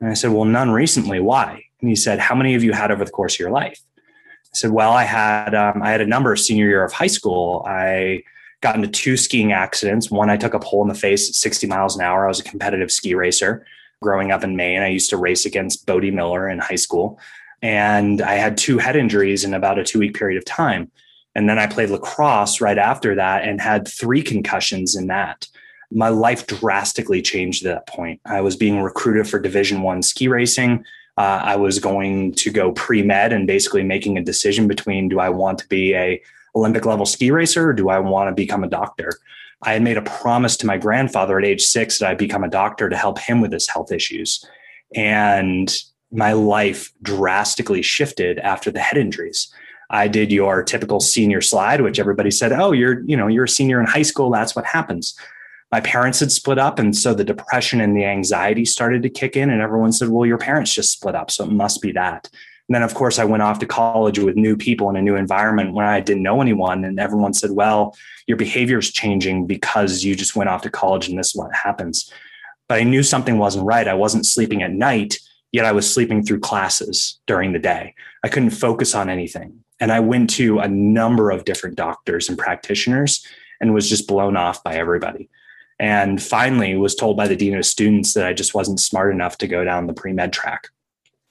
And I said, Well, none recently. Why? And he said, How many have you had over the course of your life? I said, Well, I had um, I had a number of senior year of high school. I got into two skiing accidents. One, I took a pole in the face at 60 miles an hour. I was a competitive ski racer growing up in Maine. I used to race against Bode Miller in high school. And I had two head injuries in about a two week period of time. And then I played lacrosse right after that and had three concussions in that my life drastically changed at that point. I was being recruited for Division One ski racing. Uh, I was going to go pre med and basically making a decision between do I want to be a Olympic level ski racer or do I want to become a doctor? I had made a promise to my grandfather at age six that I'd become a doctor to help him with his health issues. And my life drastically shifted after the head injuries. I did your typical senior slide, which everybody said, "Oh, you're, you know, you're a senior in high school. That's what happens." My parents had split up. And so the depression and the anxiety started to kick in. And everyone said, well, your parents just split up. So it must be that. And then, of course, I went off to college with new people in a new environment when I didn't know anyone. And everyone said, well, your behavior is changing because you just went off to college and this is what happens. But I knew something wasn't right. I wasn't sleeping at night, yet I was sleeping through classes during the day. I couldn't focus on anything. And I went to a number of different doctors and practitioners and was just blown off by everybody and finally was told by the dean of students that i just wasn't smart enough to go down the pre-med track.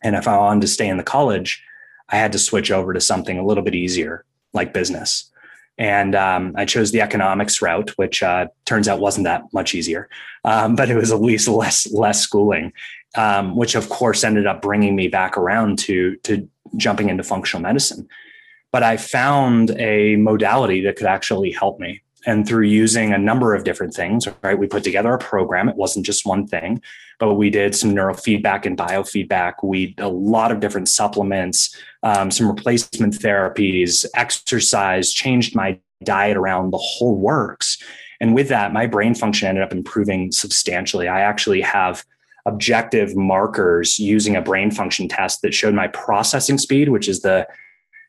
And if i wanted to stay in the college i had to switch over to something a little bit easier like business. And um, i chose the economics route which uh, turns out wasn't that much easier um, but it was at least less less schooling um, which of course ended up bringing me back around to to jumping into functional medicine. But i found a modality that could actually help me and through using a number of different things right? We put together a program. It wasn't just one thing but we did some neurofeedback and biofeedback. We a lot of different supplements um, some replacement therapies exercise changed my diet around the whole works. And with that my brain function ended up improving substantially. I actually have objective markers using a brain function test that showed my processing speed which is the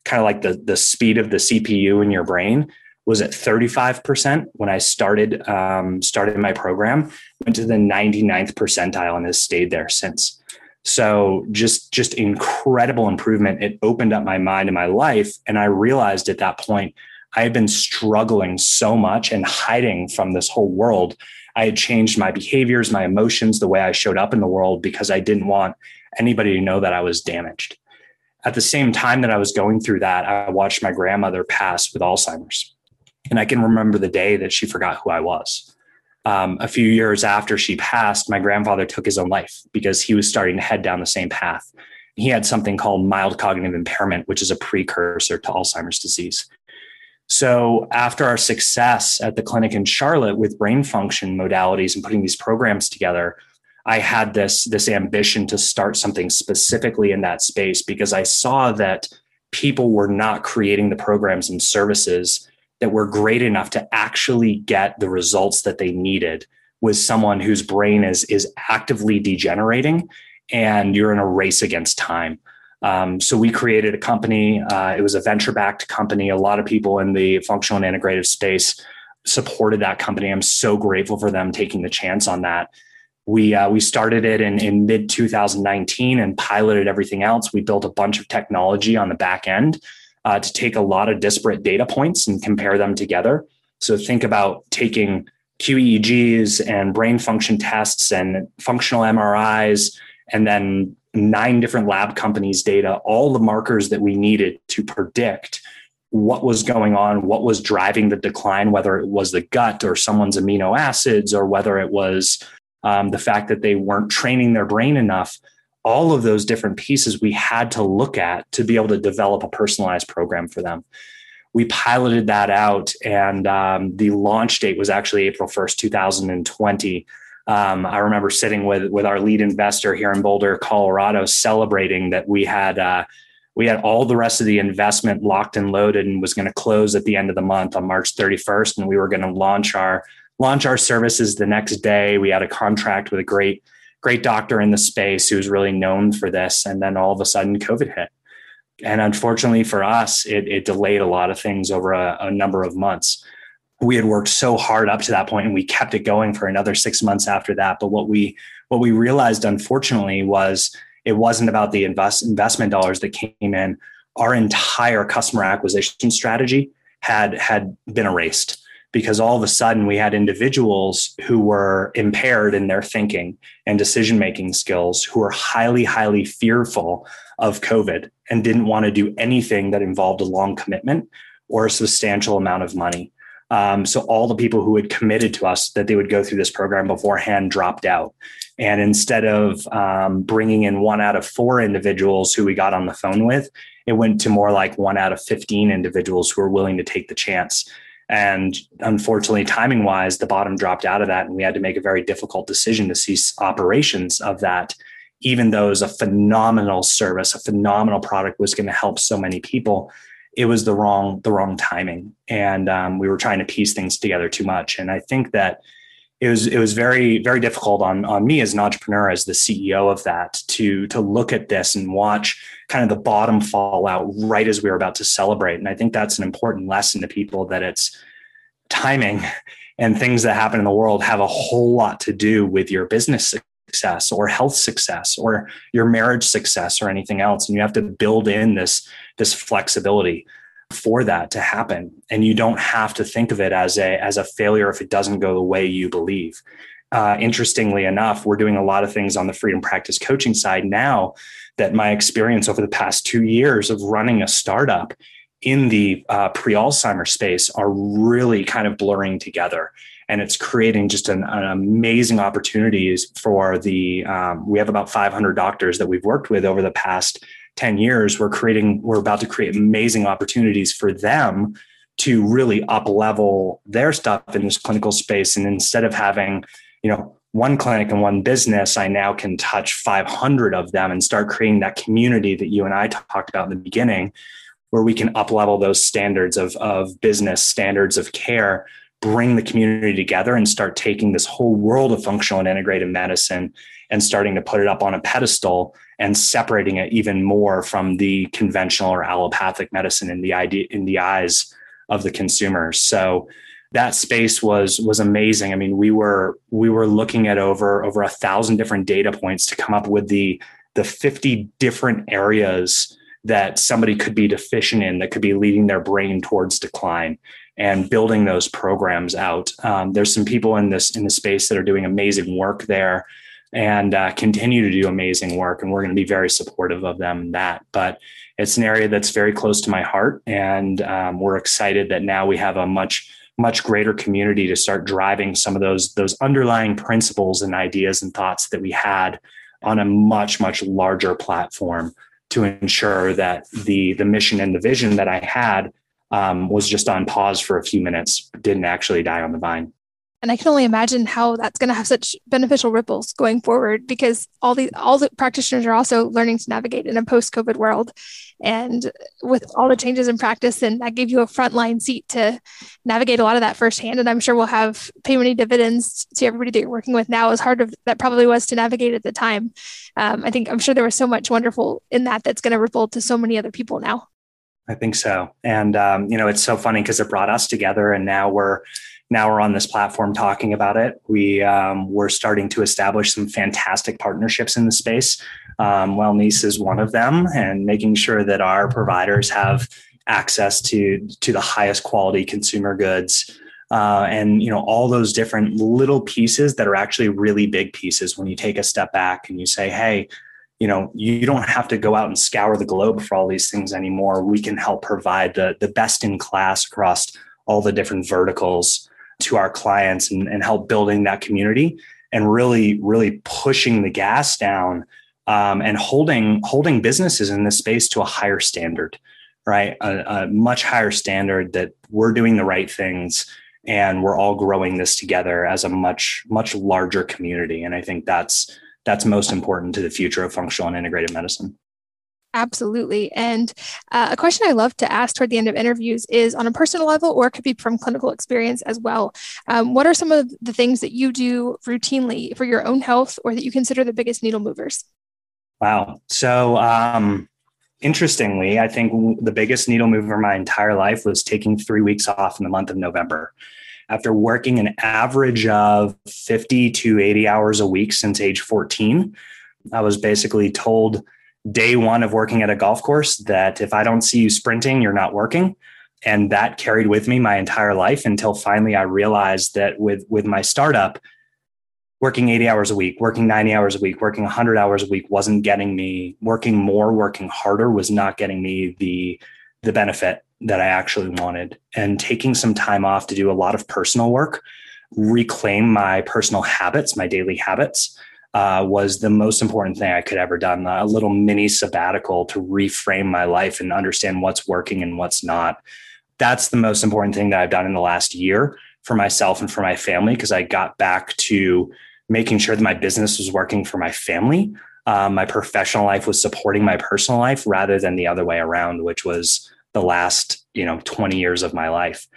kind of like the the speed of the cpu in your brain was at 35% when I started um, started my program, went to the 99th percentile and has stayed there since. So just just incredible improvement. It opened up my mind and my life, and I realized at that point I had been struggling so much and hiding from this whole world. I had changed my behaviors, my emotions, the way I showed up in the world because I didn't want anybody to know that I was damaged. At the same time that I was going through that, I watched my grandmother pass with Alzheimer's. And I can remember the day that she forgot who I was. Um, a few years after she passed, my grandfather took his own life because he was starting to head down the same path. He had something called mild cognitive impairment, which is a precursor to Alzheimer's disease. So, after our success at the clinic in Charlotte with brain function modalities and putting these programs together, I had this, this ambition to start something specifically in that space because I saw that people were not creating the programs and services that were great enough to actually get the results that they needed with someone whose brain is is actively degenerating and you're in a race against time. Um, so we created a company uh, it was a venture backed company. A lot of people in the functional and integrative space supported that company. I'm so grateful for them taking the chance on that. We uh, we started it in, in mid 2019 and piloted everything else. We built a bunch of technology on the back end uh, to take a lot of disparate data points and compare them together. So think about taking QEEGs and brain function tests and functional MRIs, and then nine different lab companies' data, all the markers that we needed to predict what was going on, what was driving the decline, whether it was the gut or someone's amino acids, or whether it was um, the fact that they weren't training their brain enough all of those different pieces we had to look at to be able to develop a personalized program for them. We piloted that out, and um, the launch date was actually April 1st, 2020. Um, I remember sitting with with our lead investor here in Boulder, Colorado, celebrating that we had uh, we had all the rest of the investment locked and loaded, and was going to close at the end of the month on March 31st, and we were going to launch our launch our services the next day. We had a contract with a great great doctor in the space who's really known for this. And then all of a sudden, COVID hit. And unfortunately for us, it, it delayed a lot of things over a, a number of months. We had worked so hard up to that point and we kept it going for another six months after that. But what we what we realized, unfortunately, was it wasn't about the invest, investment dollars that came in. Our entire customer acquisition strategy had had been erased because all of a sudden we had individuals who were impaired in their thinking and decision making skills who were highly, highly fearful of COVID and didn't want to do anything that involved a long commitment or a substantial amount of money. Um, so all the people who had committed to us that they would go through this program beforehand dropped out. And instead of um, bringing in one out of four individuals who we got on the phone with, it went to more like one out of 15 individuals who were willing to take the chance. And unfortunately, timing wise, the bottom dropped out of that. And we had to make a very difficult decision to cease operations of that, even though it was a phenomenal service, a phenomenal product was going to help so many people. It was the wrong, the wrong timing. And um, we were trying to piece things together too much. And I think that it was it was very very difficult on on me as an entrepreneur as the CEO of that to to look at this and watch kind of the bottom fall out right as we were about to celebrate. And I think that's an important lesson to people that it's timing and things that happen in the world have a whole lot to do with your business success or health success or your marriage success or anything else. And you have to build in this this flexibility for that to happen. And you don't have to think of it as a as a failure if it doesn't go the way you believe. Uh, interestingly enough we're doing a lot of things on the freedom practice coaching side now that my experience over the past two years of running a startup in the uh, pre-alzheimer space are really kind of blurring together. And it's creating just an, an amazing opportunities for the um, we have about 500 doctors that we've worked with over the past 10 years, we're creating, we're about to create amazing opportunities for them to really up level their stuff in this clinical space. And instead of having, you know, one clinic and one business, I now can touch 500 of them and start creating that community that you and I talked about in the beginning, where we can up level those standards of, of business, standards of care, bring the community together and start taking this whole world of functional and integrated medicine and starting to put it up on a pedestal and separating it even more from the conventional or allopathic medicine in the idea in the eyes of the consumers. So that space was was amazing. I mean, we were we were looking at over over a thousand different data points to come up with the the 50 different areas that somebody could be deficient in that could be leading their brain towards decline and building those programs out. Um, there's some people in this in the space that are doing amazing work there and uh, continue to do amazing work. And we're going to be very supportive of them in that. But it's an area that's very close to my heart, and um, we're excited that now we have a much much greater community to start driving some of those those underlying principles and ideas and thoughts that we had on a much much larger platform to ensure that the the mission and the vision that I had um, was just on pause for a few minutes, didn't actually die on the vine. And I can only imagine how that's going to have such beneficial ripples going forward because all the all the practitioners are also learning to navigate in a post-COVID world. And with all the changes in practice, and that gave you a frontline seat to navigate a lot of that firsthand. And I'm sure we'll have pay many dividends to everybody that you're working with now, as hard as that probably was to navigate at the time. Um, I think I'm sure there was so much wonderful in that that's going to ripple to so many other people now. I think so. And um, you know, it's so funny because it brought us together, and now we're now we're on this platform talking about it. We um, we're starting to establish some fantastic partnerships in the space. Um, Wellnesse is one of them, and making sure that our providers have access to to the highest quality consumer goods. Uh, and you know all those different little pieces that are actually really big pieces when you take a step back and you say hey you know you don't have to go out and scour the globe for all these things anymore we can help provide the, the best in class across all the different verticals to our clients and, and help building that community and really, really pushing the gas down um, and holding holding businesses in this space to a higher standard, right? A, a much higher standard that we're doing the right things and we're all growing this together as a much much larger community. And I think that's that's most important to the future of functional and integrated medicine. Absolutely. And uh, a question I love to ask toward the end of interviews is on a personal level, or it could be from clinical experience as well. Um, what are some of the things that you do routinely for your own health or that you consider the biggest needle movers? Wow. So, um, interestingly, I think the biggest needle mover my entire life was taking three weeks off in the month of November. After working an average of 50 to 80 hours a week since age 14, I was basically told day one of working at a golf course that if I don't see you sprinting, you're not working. And that carried with me my entire life until finally I realized that with, with my startup, working 80 hours a week, working 90 hours a week, working 100 hours a week wasn't getting me working more, working harder was not getting me the the benefit that I actually wanted. And taking some time off to do a lot of personal work, reclaim my personal habits, my daily habits, uh, was the most important thing I could ever done. A little mini sabbatical to reframe my life and understand what's working and what's not. That's the most important thing that I've done in the last year for myself and for my family because I got back to making sure that my business was working for my family. Um, my professional life was supporting my personal life rather than the other way around, which was the last you know 20 years of my life.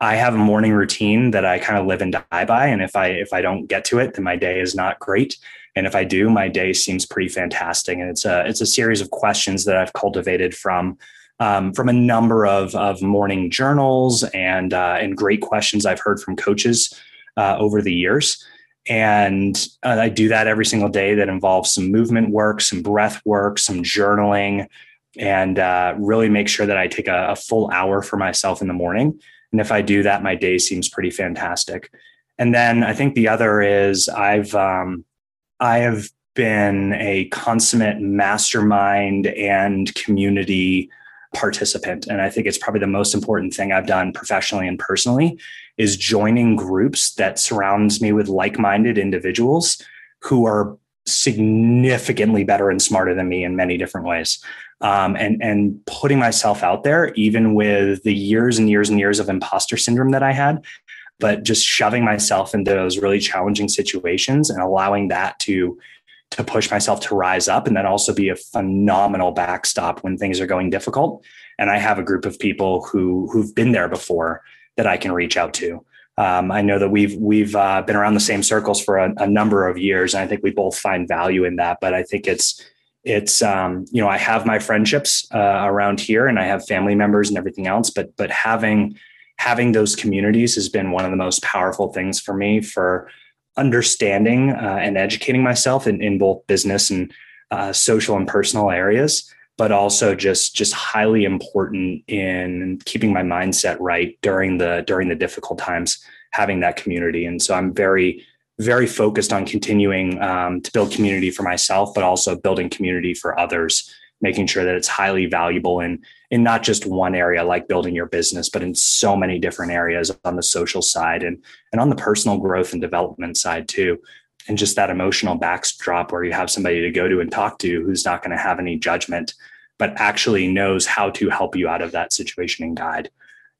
I have a morning routine that I kind of live and die by. And if I if I don't get to it, then my day is not great. And if I do, my day seems pretty fantastic. And it's a it's a series of questions that I've cultivated from um, from a number of of morning journals and uh, and great questions I've heard from coaches uh, over the years. And uh, I do that every single day. That involves some movement work, some breath work, some journaling, and uh, really make sure that I take a, a full hour for myself in the morning and if I do that, my day seems pretty fantastic. And then I think the other is I've um, I have been a consummate mastermind and community participant and i think it's probably the most important thing i've done professionally and personally is joining groups that surrounds me with like-minded individuals who are significantly better and smarter than me in many different ways um, and and putting myself out there, even with the years and years and years of imposter syndrome that I had, but just shoving myself into those really challenging situations and allowing that to to push myself to rise up and then also be a phenomenal backstop when things are going difficult. And I have a group of people who who've been there before that I can reach out to. Um, I know that we've we've uh, been around the same circles for a, a number of years, and I think we both find value in that. But I think it's it's um, you know i have my friendships uh, around here and i have family members and everything else but but having having those communities has been one of the most powerful things for me for understanding uh, and educating myself in, in both business and uh, social and personal areas but also just just highly important in keeping my mindset right during the during the difficult times having that community. And so i'm very very focused on continuing um, to build community for myself, but also building community for others making sure that it's highly valuable in in not just one area like building your business, but in so many different areas on the social side and and on the personal growth and development side too. And just that emotional backdrop where you have somebody to go to and talk to who's not going to have any judgment, but actually knows how to help you out of that situation and guide.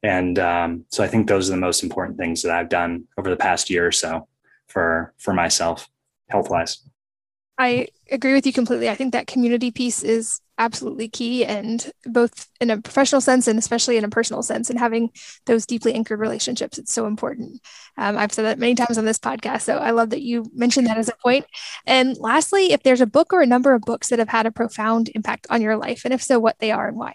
And um, so I think those are the most important things that I've done over the past year or so for for myself, health wise. I agree with you completely. I think that community piece is absolutely key and both in a professional sense and especially in a personal sense and having those deeply anchored relationships it's so important um, i've said that many times on this podcast so i love that you mentioned that as a point. point and lastly if there's a book or a number of books that have had a profound impact on your life and if so what they are and why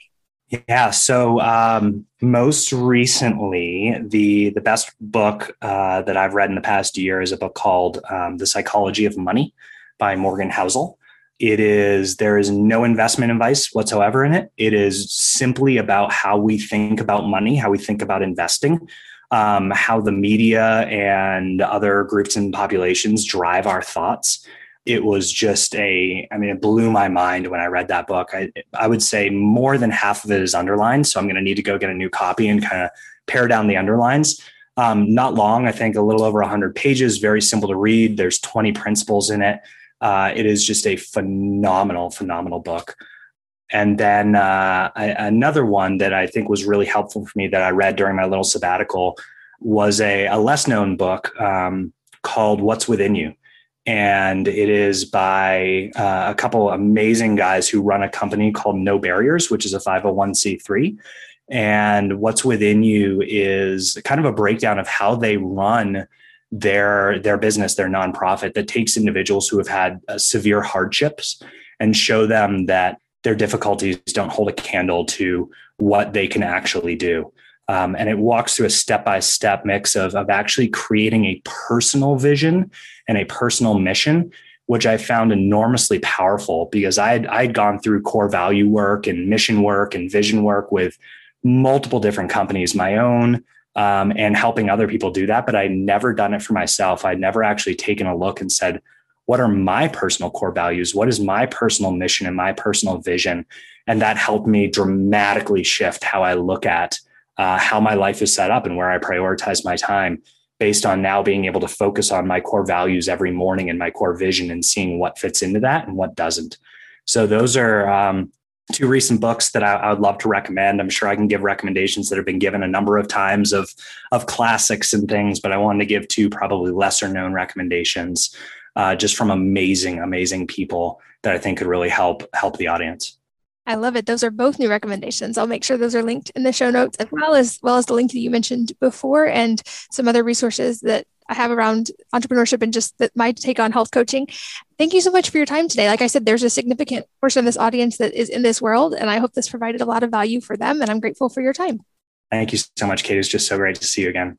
yeah. So um, most recently, the the best book uh, that I've read in the past year is a book called um, "The Psychology of Money" by Morgan Housel. It is, there is no investment advice whatsoever in it. It is simply about how we think about money, how we think about investing, um, how the media and other groups and populations drive our thoughts. It was just a, I mean, it blew my mind when I read that book. I, I would say more than half of it is underlined. So I'm going to need to go get a new copy and kind of pare down the underlines. Um, not long, I think a little over 100 pages, very simple to read. There's 20 principles in it. Uh, it is just a phenomenal, phenomenal book. And then uh, I, another one that I think was really helpful for me that I read during my little sabbatical was a, a less known book um, called What's Within You. And it is by uh, a couple amazing guys who run a company called No Barriers, which is a 501c3. And What's Within You is kind of a breakdown of how they run their their business, their nonprofit that takes individuals who have had uh, severe hardships and show them that their difficulties don't hold a candle to what they can actually do. Um, and it walks through a step by step mix of, of actually creating a personal vision and a personal mission, which I found enormously powerful because I had, I had gone through core value work and mission work and vision work with multiple different companies, my own, um, and helping other people do that. But I'd never done it for myself. I'd never actually taken a look and said, what are my personal core values? What is my personal mission and my personal vision? And that helped me dramatically shift how I look at uh, how my life is set up and where I prioritize my time based on now being able to focus on my core values every morning and my core vision and seeing what fits into that and what doesn't. So those are um, two recent books that I, I, would love to recommend. I'm sure I can give recommendations that have been given a number of times of of classics and things, but I wanted to give two probably lesser known recommendations, uh, just from amazing, amazing people that I think could really help help the audience. I love it. Those are both new recommendations. I'll make sure those are linked in the show notes as well as well as the link that you mentioned before and some other resources that I have around entrepreneurship and just that my take on health coaching. Thank you so much for your time today. Like I said, there's a significant portion of this audience that is in this world, and I hope this provided a lot of value for them. And I'm grateful for your time. Thank you so much, Kate. It's just so great to see you again.